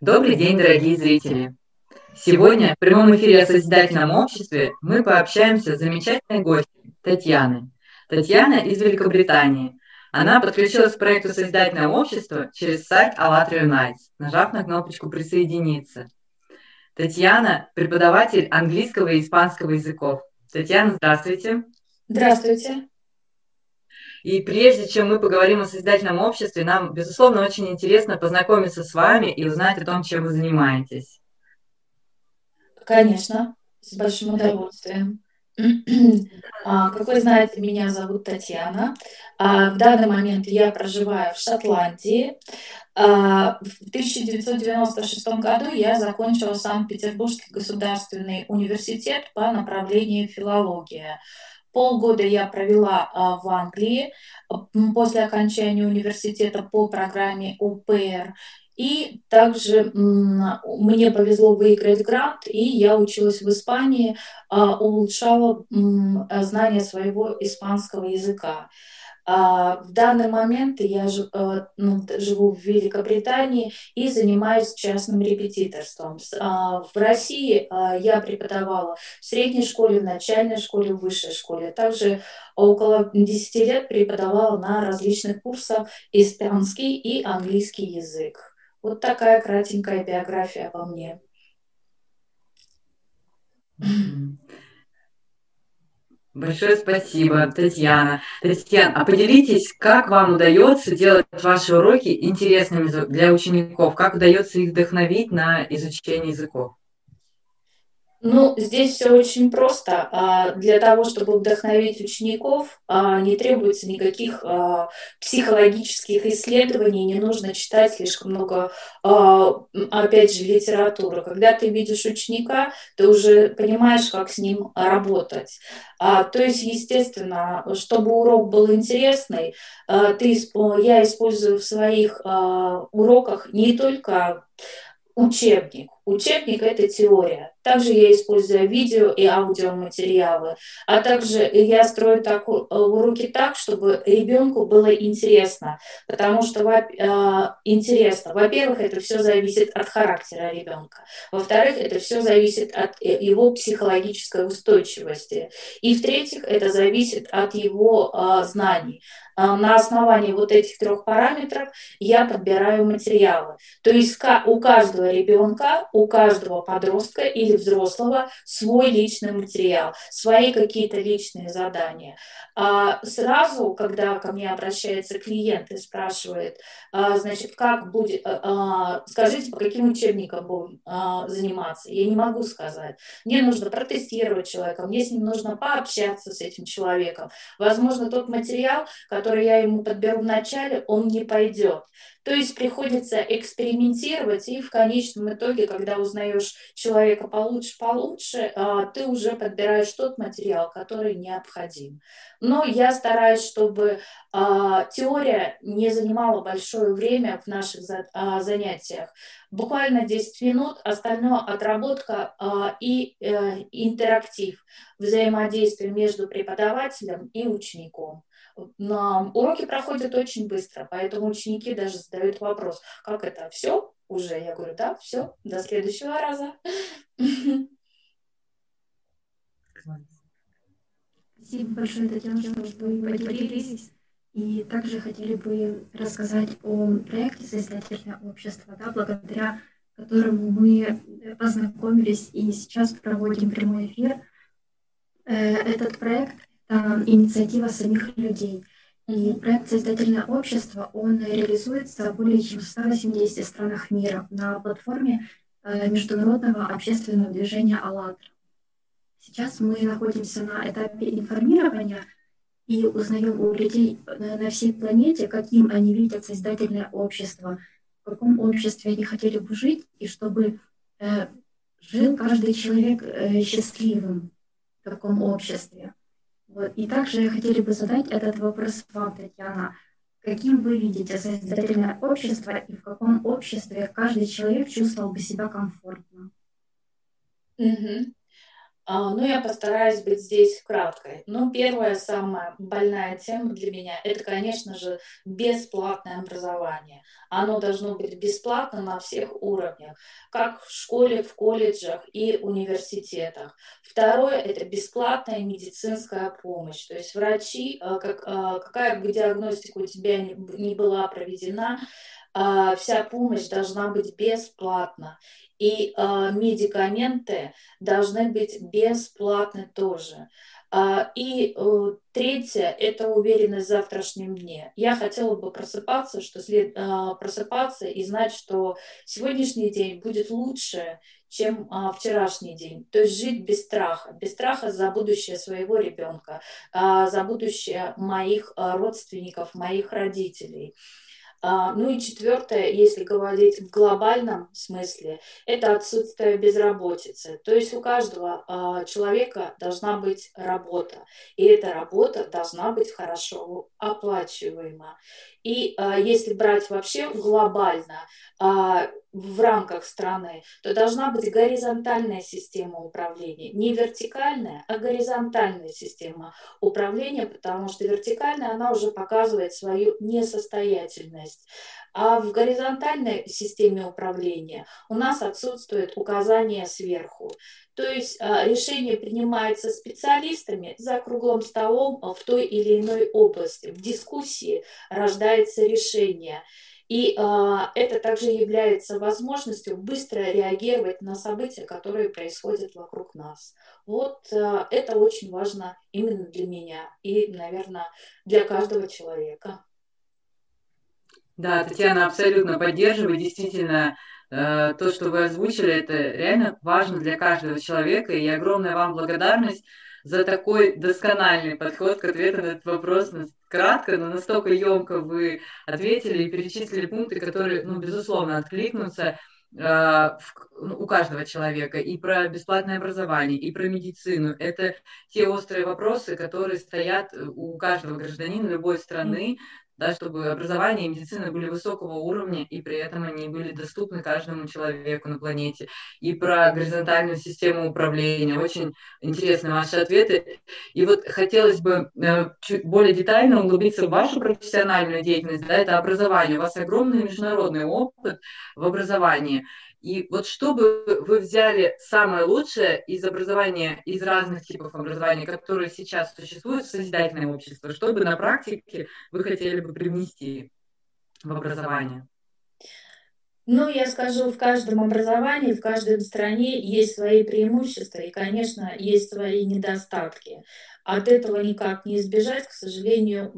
Добрый день, дорогие зрители! Сегодня в прямом эфире о Созидательном обществе мы пообщаемся с замечательной гостью Татьяной. Татьяна из Великобритании. Она подключилась к проекту Созидательное общество через сайт АЛЛАТРА Unites, нажав на кнопочку «Присоединиться». Татьяна – преподаватель английского и испанского языков. Татьяна, здравствуйте. Здравствуйте. И прежде чем мы поговорим о созидательном обществе, нам, безусловно, очень интересно познакомиться с вами и узнать о том, чем вы занимаетесь. Конечно, с большим удовольствием. Как вы знаете, меня зовут Татьяна. А, в данный момент я проживаю в Шотландии. А, в 1996 году я закончила Санкт-Петербургский государственный университет по направлению филология. Полгода я провела а, в Англии после окончания университета по программе ОПР. И также мне повезло выиграть грант, и я училась в Испании, а, улучшала знание своего испанского языка. А, в данный момент я э, ну, живу в Великобритании и занимаюсь частным репетиторством. А, в России а, я преподавала в средней школе, в начальной школе, в высшей школе. Также около 10 лет преподавала на различных курсах испанский и английский язык. Вот такая кратенькая биография обо мне. Большое спасибо, Татьяна. Татьяна, а поделитесь, как вам удается делать ваши уроки интересными для учеников? Как удается их вдохновить на изучение языков? Ну, здесь все очень просто. А, для того, чтобы вдохновить учеников, а, не требуется никаких а, психологических исследований, не нужно читать слишком много, опять же, литературы. Когда ты видишь ученика, ты уже понимаешь, как с ним работать. То есть, естественно, чтобы урок был интересный, ты, я использую в своих уроках не только учебник. Учебник – это теория. Также я использую видео и аудиоматериалы. А также я строю так, э, уроки так, чтобы ребенку было интересно. Потому что э, интересно. Во-первых, это все зависит от характера ребенка. Во-вторых, это все зависит от э, его психологической устойчивости. И в-третьих, это зависит от его знаний. На основании вот этих трех параметров я подбираю материалы. То есть у каждого ребенка, у каждого подростка или взрослого свой личный материал, свои какие-то личные задания. А сразу, когда ко мне обращается клиент и спрашивает, а, значит, как будет, скажите, по каким учебникам будем заниматься, я не могу сказать. Мне нужно протестировать человека, мне с ним нужно пообщаться с этим человеком. Возможно, тот материал, который я ему подберу в начале, он не пойдет. То есть приходится экспериментировать, и в конечном итоге, когда узнаешь человека получше, получше, а, ты уже подбираешь тот материал, который необходим. Но я стараюсь, чтобы а, теория не занимала большое время в наших а, занятиях. Буквально 10 минут, остальное отработка и э, интерактив, взаимодействие между преподавателем и учеником. Но уроки проходят очень быстро, поэтому ученики даже задают вопрос, как это, все уже? Я говорю, да, все, до следующего раза. Спасибо большое, Татьяна, что вы поделились. И также хотели бы рассказать о проекте «Создательное общество», да, благодаря которому мы познакомились и сейчас проводим прямой эфир. Э, этот проект э, инициатива самих людей. И проект «Создательное общество», он реализуется в более чем в 180 странах мира на платформе э, международного общественного движения «АЛЛАТРА». Сейчас мы находимся на этапе информирования и узнаем у людей э, на всей планете, каким они видят создательное общество, в каком обществе они хотели бы жить, и чтобы э, жил каждый человек счастливым в таком обществе. Вот. И также хотели бы задать этот вопрос вам, Татьяна. Каким вы видите создательное общество и в каком обществе каждый человек чувствовал бы себя комфортно? Угу. А, ну, я постараюсь быть здесь краткой. Ну, первая, самая больная тема для меня – это, конечно же, бесплатное образование. Оно должно быть бесплатно на всех уровнях, как в школе, в колледжах и университетах. Второе – это бесплатная медицинская помощь. То есть врачи, а, как, а, какая бы диагностика у тебя не была проведена, вся помощь должна быть бесплатна и э, медикаменты должны быть бесплатны тоже. А, и э, третье – это уверенность в завтрашнем дне. Я хотела бы просыпаться, что след, э, просыпаться и знать, что сегодняшний день будет лучше, чем а, вчерашний день. То есть жить без страха, без страха за будущее своего ребенка, а, за будущее моих а, родственников, моих родителей. Ну и четвертое, если говорить в глобальном смысле, это отсутствие безработицы. То есть у каждого а, человека должна быть работа, и эта работа должна быть хорошо оплачиваема. И а, если брать вообще глобально, а, в рамках страны, то должна быть горизонтальная система управления. Не вертикальная, а горизонтальная система управления, потому что вертикальная, она уже показывает свою несостоятельность. А в горизонтальной системе управления у нас отсутствует указание сверху. То есть а, решение принимается специалистами за круглым столом в той или иной области. В дискуссии рождается решение. И а, это также является возможностью быстро реагировать на события, которые происходят вокруг нас. Вот а, это очень важно именно для меня и, наверное, для каждого человека. Да, Татьяна абсолютно поддерживает. Действительно, э, то, что вы озвучили, это реально важно для каждого человека. И огромная вам благодарность за такой доскональный подход к ответу на этот вопрос. Кратко, но настолько емко вы ответили и перечислили пункты, которые, ну, безусловно, откликнутся э, ну, у каждого человека, и про бесплатное образование, и про медицину. Это те острые вопросы, которые стоят у каждого гражданина любой страны, да, чтобы образование и медицина были высокого уровня, и при этом они были доступны каждому человеку на планете. И про горизонтальную систему управления. Очень интересны ваши ответы. И вот хотелось бы э, чуть более детально углубиться в вашу профессиональную деятельность. Да, это образование. У вас огромный международный опыт в образовании. И вот чтобы вы взяли самое лучшее из образования, из разных типов образования, которые сейчас существуют в созидательном обществе, чтобы на практике вы хотели бы привнести в образование? Ну, я скажу, в каждом образовании, в каждой стране есть свои преимущества и, конечно, есть свои недостатки. От этого никак не избежать, к сожалению,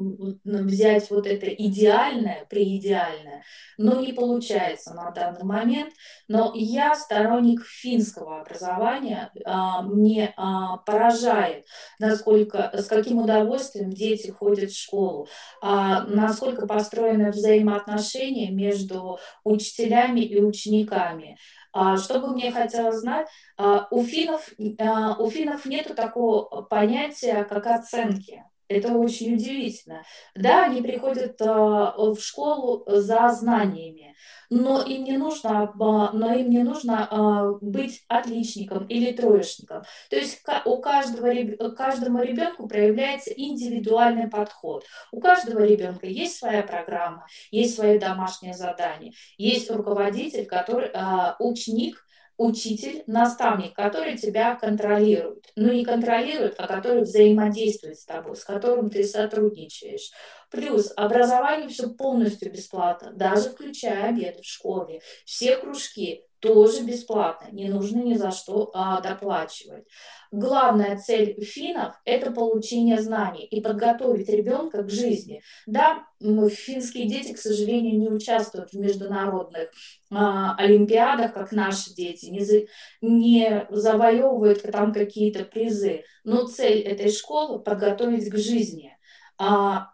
взять вот это идеальное, преидеальное, но не получается на данный момент. Но я сторонник финского образования. А, мне а, поражает, насколько, с каким удовольствием дети ходят в школу, а, насколько построены взаимоотношения между учителями и учениками. А, что бы мне хотелось знать, а, у финнов, а, у финнов нет такого понятия, как оценки. Это очень удивительно. Да, они приходят в школу за знаниями, но им не нужно, но им не нужно быть отличником или троечником. То есть у каждого, каждому ребенку проявляется индивидуальный подход. У каждого ребенка есть своя программа, есть свое домашнее задание, есть руководитель, который ученик, учитель, наставник, который тебя контролирует. Ну, не контролирует, а который взаимодействует с тобой, с которым ты сотрудничаешь. Плюс образование все полностью бесплатно, даже включая обеды в школе. Все кружки тоже бесплатно, не нужно ни за что а, доплачивать. Главная цель финнов – это получение знаний и подготовить ребенка к жизни. Да, финские дети, к сожалению, не участвуют в международных а, олимпиадах, как наши дети, не, за, не завоевывают там какие-то призы, но цель этой школы – подготовить к жизни –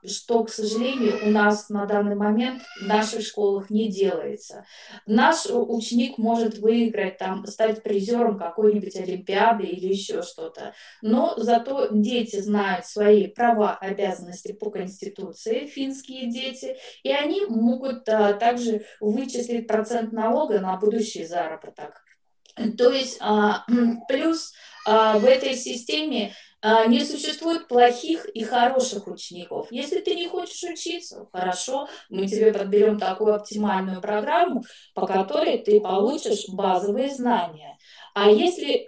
что, к сожалению, у нас на данный момент в наших школах не делается. Наш ученик может выиграть, там, стать призером какой-нибудь олимпиады или еще что-то, но зато дети знают свои права, обязанности по Конституции, финские дети, и они могут а, также вычислить процент налога на будущий заработок. То есть а, плюс а, в этой системе а, не существует плохих и хороших учеников. Если ты не хочешь учиться, хорошо, мы тебе подберем такую оптимальную программу, по которой ты получишь базовые знания. А если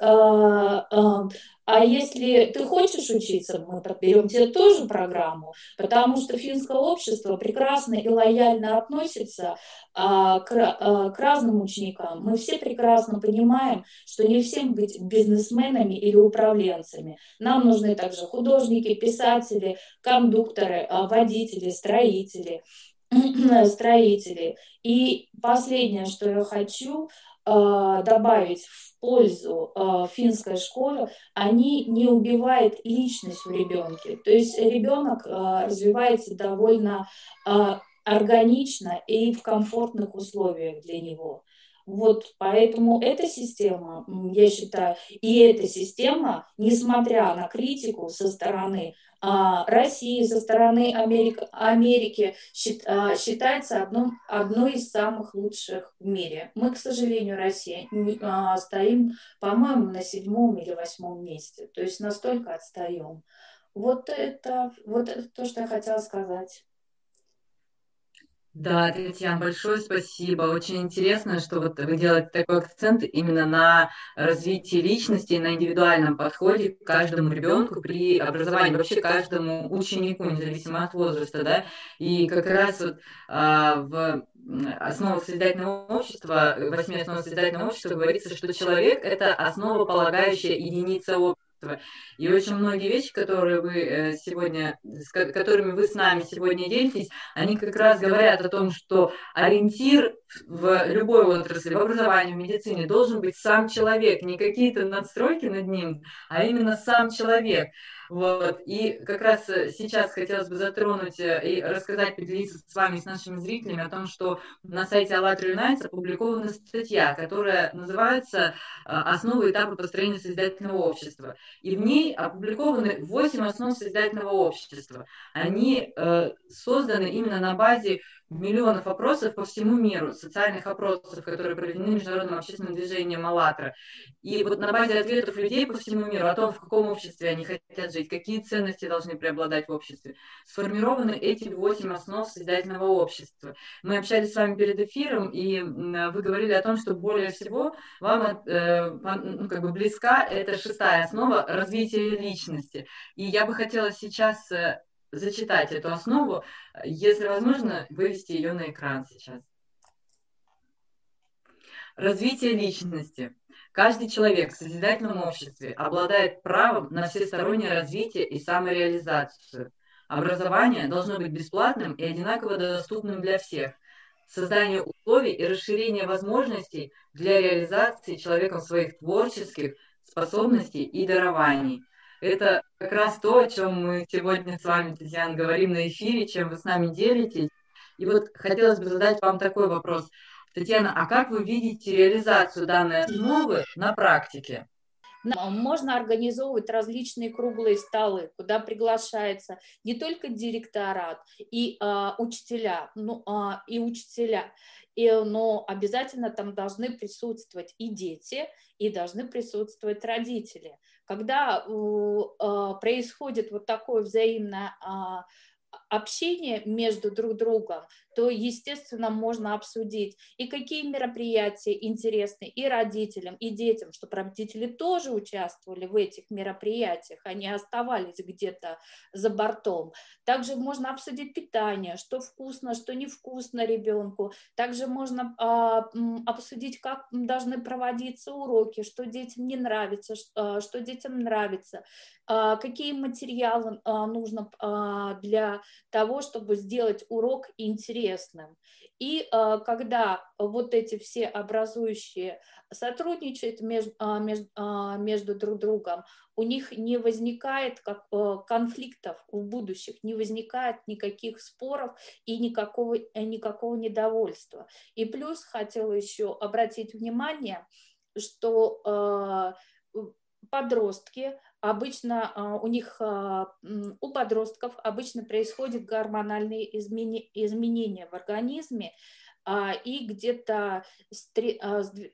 а если ты хочешь учиться, мы подберем тебе тоже программу, потому что финское общество прекрасно и лояльно относится а, к, а, к разным ученикам. Мы все прекрасно понимаем, что не всем быть бизнесменами или управленцами. Нам нужны также художники, писатели, кондукторы, а, водители, строители строители. И последнее, что я хочу добавить в пользу э, финской школы, они не убивают личность в ребенке. То есть ребенок э, развивается довольно органично и в комфортных условиях для него. Вот поэтому эта система, я считаю, и эта система, несмотря на критику со стороны а, России, со стороны Америки, Америки а, считается одном, одной из самых лучших в мире. Мы, к сожалению, Россия, а, стоим, по-моему, на седьмом или восьмом месте. То есть настолько отстаем. Вот это, вот это то, что я хотела сказать. Да, Татьяна, большое спасибо. Очень интересно, что вот вы делаете такой акцент именно на развитии личности, на индивидуальном подходе к каждому ребенку при образовании, вообще каждому ученику, независимо от возраста, да. И как раз вот а, в основах созидательного общества, в восьми основах созидательного общества говорится, что человек – это основополагающая единица общества и очень многие вещи, которые вы э, сегодня, с которыми вы с нами сегодня делитесь, они как раз говорят о том, что ориентир в любой отрасли, в образовании, в медицине должен быть сам человек, не какие-то надстройки над ним, а именно сам человек. Вот. И как раз э, сейчас хотелось бы затронуть э, и рассказать, поделиться с вами, с нашими зрителями о том, что на сайте АЛЛАТРА Unites опубликована статья, которая называется э, «Основы этапа построения созидательного общества». И в ней опубликованы 8 основ созидательного общества. Они э, созданы именно на базе миллионов опросов по всему миру, социальных опросов, которые проведены Международным общественным движением «АЛЛАТРА». И вот на базе ответов людей по всему миру о том, в каком обществе они хотят жить, какие ценности должны преобладать в обществе, сформированы эти восемь основ созидательного общества. Мы общались с вами перед эфиром, и вы говорили о том, что более всего вам э, ну, как бы близка эта шестая основа развития личности. И я бы хотела сейчас э, зачитать эту основу, если возможно, вывести ее на экран сейчас. Развитие личности. Каждый человек в созидательном обществе обладает правом на всестороннее развитие и самореализацию. Образование должно быть бесплатным и одинаково доступным для всех. Создание условий и расширение возможностей для реализации человеком своих творческих способностей и дарований – это как раз то, о чем мы сегодня с вами, Татьяна, говорим на эфире, чем вы с нами делитесь. И вот хотелось бы задать вам такой вопрос. Татьяна, а как вы видите реализацию данной основы на практике? Можно организовывать различные круглые столы, куда приглашается не только директорат и а, учителя, ну, а, и учителя, и, но обязательно там должны присутствовать и дети, и должны присутствовать родители. Когда э, происходит вот такое взаимное э, общение между друг другом, то, естественно, можно обсудить и какие мероприятия интересны и родителям, и детям, чтобы родители тоже участвовали в этих мероприятиях, они оставались где-то за бортом. Также можно обсудить питание, что вкусно, что невкусно ребенку. Также можно а, обсудить, как должны проводиться уроки, что детям не нравится, что, а, что детям нравится, а, какие материалы а, нужно а, для того, чтобы сделать урок интересным интересным. И э, когда вот эти все образующие сотрудничают между, а, между, а, между друг другом, у них не возникает как, э, конфликтов в будущем, не возникает никаких споров и никакого, э, никакого недовольства. И плюс хотела еще обратить внимание, что подростки обычно а, у них, а, у подростков обычно происходят гормональные изменения в организме, а, и где-то с,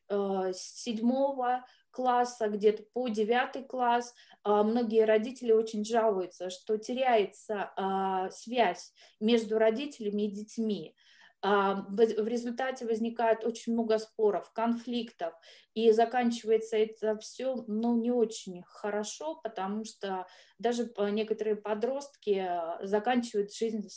а, с седьмого класса, где-то по девятый класс, многие родители очень жалуются, что теряется связь между родителями и детьми. В результате возникает очень много споров, конфликтов, и заканчивается это все ну, не очень хорошо, потому что даже некоторые подростки заканчивают жизнь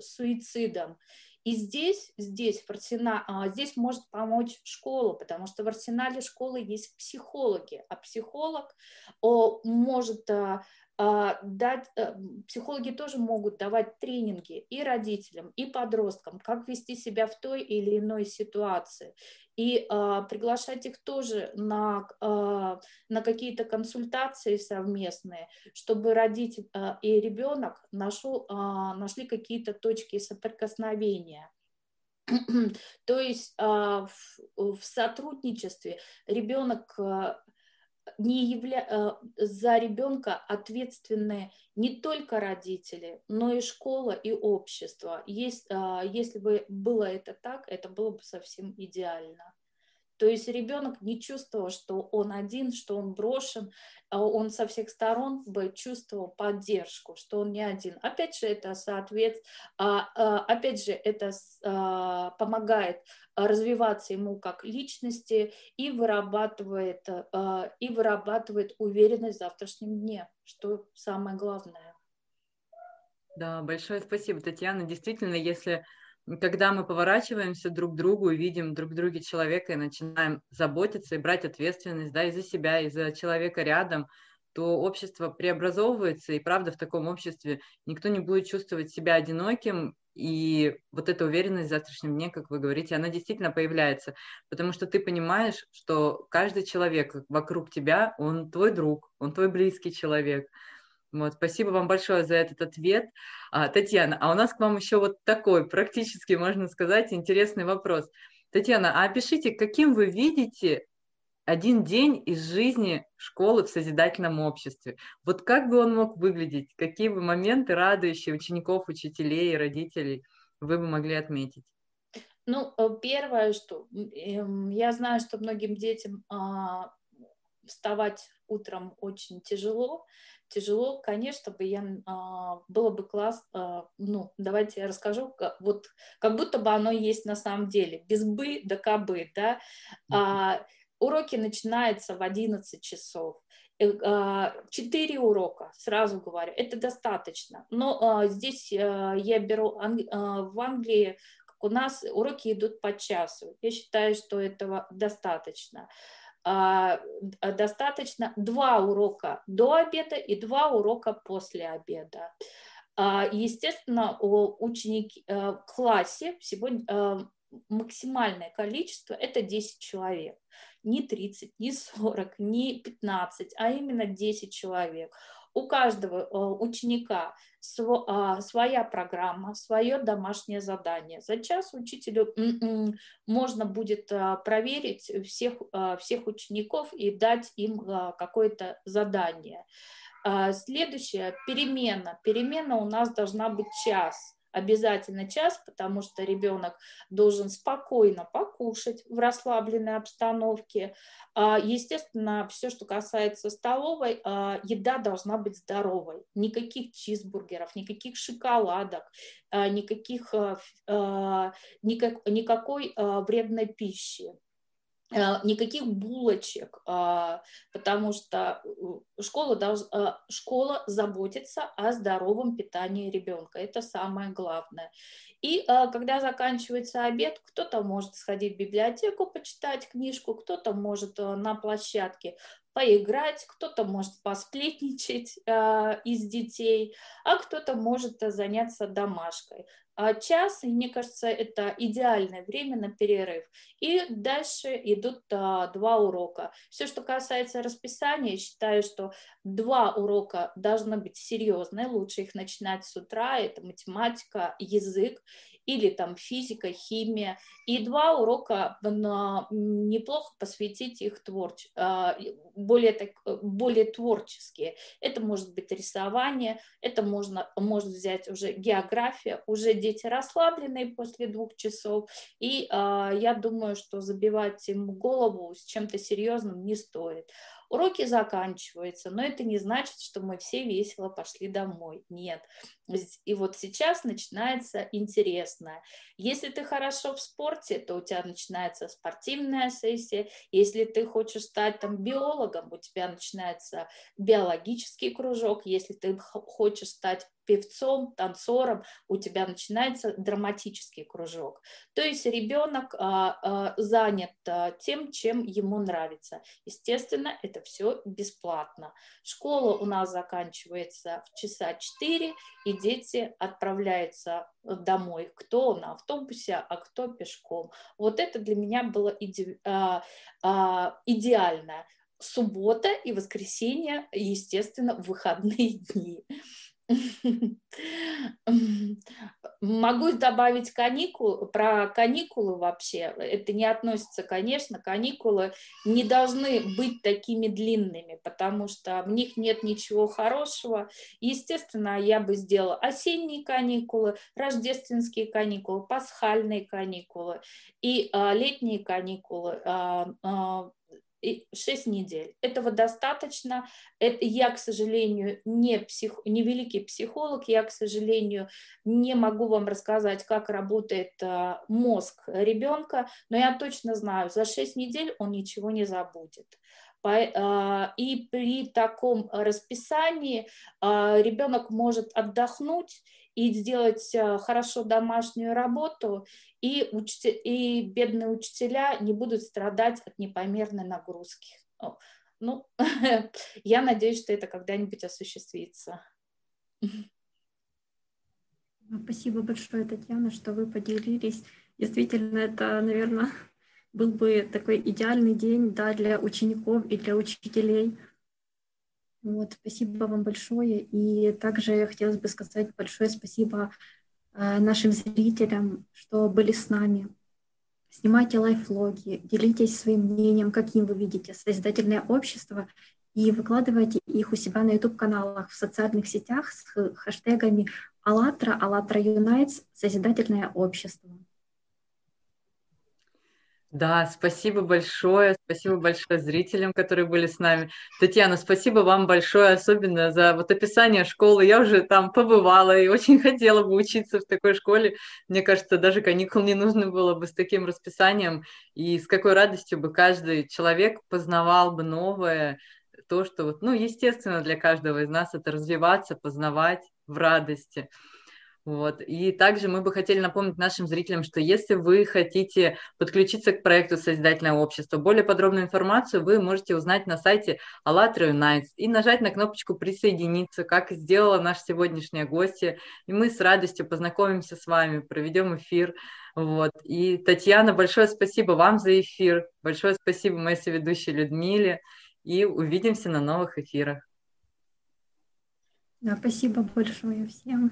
суицидом. И здесь, здесь, в арсенале, здесь может помочь школа, потому что в арсенале школы есть психологи, а психолог может а, дать, э, психологи тоже могут давать тренинги и родителям, и подросткам, как вести себя в той или иной ситуации. И а, приглашать их тоже на, а, на какие-то консультации совместные, чтобы родитель а, и ребенок нашел, а, нашли какие-то точки соприкосновения. То есть а, в, сотрудничестве ребенок а, не явля... Э, за ребенка ответственны не только родители, но и школа и общество. Есть, а, если бы было это так, это было бы совсем идеально. То есть ребенок не чувствовал, что он один, что он брошен, а он со всех сторон бы чувствовал поддержку, что он не один. Опять же, это соответствует, а, опять же, это помогает развиваться ему как личности и вырабатывает, и вырабатывает уверенность в завтрашнем дне, что самое главное. Да, большое спасибо, Татьяна. Действительно, если когда мы поворачиваемся друг к другу и видим друг в человека и начинаем заботиться и брать ответственность да, и за себя, и за человека рядом, то общество преобразовывается, и правда в таком обществе никто не будет чувствовать себя одиноким, и вот эта уверенность в завтрашнем дне, как вы говорите, она действительно появляется, потому что ты понимаешь, что каждый человек вокруг тебя, он твой друг, он твой близкий человек, вот, спасибо вам большое за этот ответ. А, Татьяна, а у нас к вам еще вот такой, практически, можно сказать, интересный вопрос. Татьяна, а опишите, каким вы видите один день из жизни школы в созидательном обществе. Вот как бы он мог выглядеть? Какие бы моменты радующие учеников, учителей родителей вы бы могли отметить? Ну, э, первое, что эм, я знаю, что многим детям а, вставать утром очень тяжело. Тяжело, конечно, бы я а, было бы класс. А, ну, давайте я расскажу, вот как будто бы оно есть на самом деле, без бы до кабы, да. А, уроки начинаются в 11 часов. Э, четыре урока, сразу говорю, это достаточно. Но а, здесь а, я беру ан- а, в Англии, как у нас уроки идут по часу. Я считаю, что этого достаточно. А, достаточно два урока до обеда и два урока после обеда. А, естественно, ученики э, в классе сегодня э, максимальное количество – это 10 человек. Не 30, не 40, не 15, а именно 10 человек. У каждого э, ученика своя программа, свое домашнее задание. За час учителю м-м, можно будет а, проверить всех, а, всех учеников и дать им какое-то задание. Следующая перемена. Перемена у нас должна быть час – обязательно час, потому что ребенок должен спокойно покушать в расслабленной обстановке. А, естественно, все, что касается столовой, а, еда должна быть здоровой. Никаких чизбургеров, никаких шоколадок, а, никаких, никак, никакой вредной пищи. Э, никаких булочек, а, потому что э, школа, долж, э, школа заботится о здоровом питании ребенка. Это самое главное. И когда заканчивается обед, кто-то может сходить в библиотеку, почитать книжку, кто-то может на площадке поиграть, кто-то может посплетничать э, из детей, а кто-то может заняться домашкой. А час, мне кажется, это идеальное время на перерыв. И дальше идут а, два урока. Все, что касается расписания, считаю, что два урока должны быть серьезные, лучше их начинать с утра, это математика, язык или там физика, химия. И два урока неплохо посвятить их творчеству, а, более, так, более творческие. Это может быть рисование, это можно, может взять уже география, уже дети расслабленные после двух часов, и а, я думаю, что забивать им голову с чем-то серьезным не стоит. Уроки заканчиваются, но это не значит, что мы все весело пошли домой. Нет. И вот сейчас начинается интересное. Если ты хорошо в спорте, то у тебя начинается спортивная сессия. Если ты хочешь стать там биологом, у тебя начинается биологический кружок. Если ты хочешь стать певцом, танцором, у тебя начинается драматический кружок. То есть ребенок а, а, занят а, тем, чем ему нравится. Естественно, это все бесплатно. Школа у нас заканчивается в часа 4, и дети отправляются домой. Кто на автобусе, а кто пешком. Вот это для меня было иде, идеально. Суббота и воскресенье, естественно, выходные дни. Могу добавить каникул, про каникулы вообще. Это не относится, конечно, каникулы не должны быть такими длинными, потому что в них нет ничего хорошего. Естественно, я бы сделала осенние каникулы, рождественские каникулы, пасхальные каникулы и а, летние каникулы. А, а, 6 недель. Этого достаточно. Это, я, к сожалению, не, псих, не великий психолог, я, к сожалению, не могу вам рассказать, как работает а, мозг ребенка, но я точно знаю, за 6 недель он ничего не забудет. А, и при таком расписании а, ребенок может отдохнуть и сделать э, хорошо домашнюю работу, и, учти, и бедные учителя не будут страдать от непомерной нагрузки. Ну, я надеюсь, что это когда-нибудь осуществится. Спасибо большое, Татьяна, что вы поделились. Действительно, это, наверное, был бы такой идеальный день да, для учеников и для учителей – вот, спасибо вам большое. И также хотелось бы сказать большое спасибо э, нашим зрителям, что были с нами. Снимайте лайфлоги, делитесь своим мнением, каким вы видите созидательное общество, и выкладывайте их у себя на YouTube-каналах, в социальных сетях с хэштегами «АЛЛАТРА», «АЛЛАТРА Юнайтс», «Созидательное общество». Да, спасибо большое, спасибо большое зрителям, которые были с нами. Татьяна, спасибо вам большое, особенно за вот описание школы. Я уже там побывала и очень хотела бы учиться в такой школе. Мне кажется, даже каникул не нужно было бы с таким расписанием. И с какой радостью бы каждый человек познавал бы новое, то, что вот, ну, естественно, для каждого из нас это развиваться, познавать в радости. Вот. И также мы бы хотели напомнить нашим зрителям, что если вы хотите подключиться к проекту Созидательное общество, более подробную информацию вы можете узнать на сайте АЛЛАТРА Unites и нажать на кнопочку «Присоединиться», как сделала наша сегодняшняя гостья. И мы с радостью познакомимся с вами, проведем эфир. Вот. И, Татьяна, большое спасибо вам за эфир. Большое спасибо моей соведущей Людмиле. И увидимся на новых эфирах. Да, спасибо большое всем.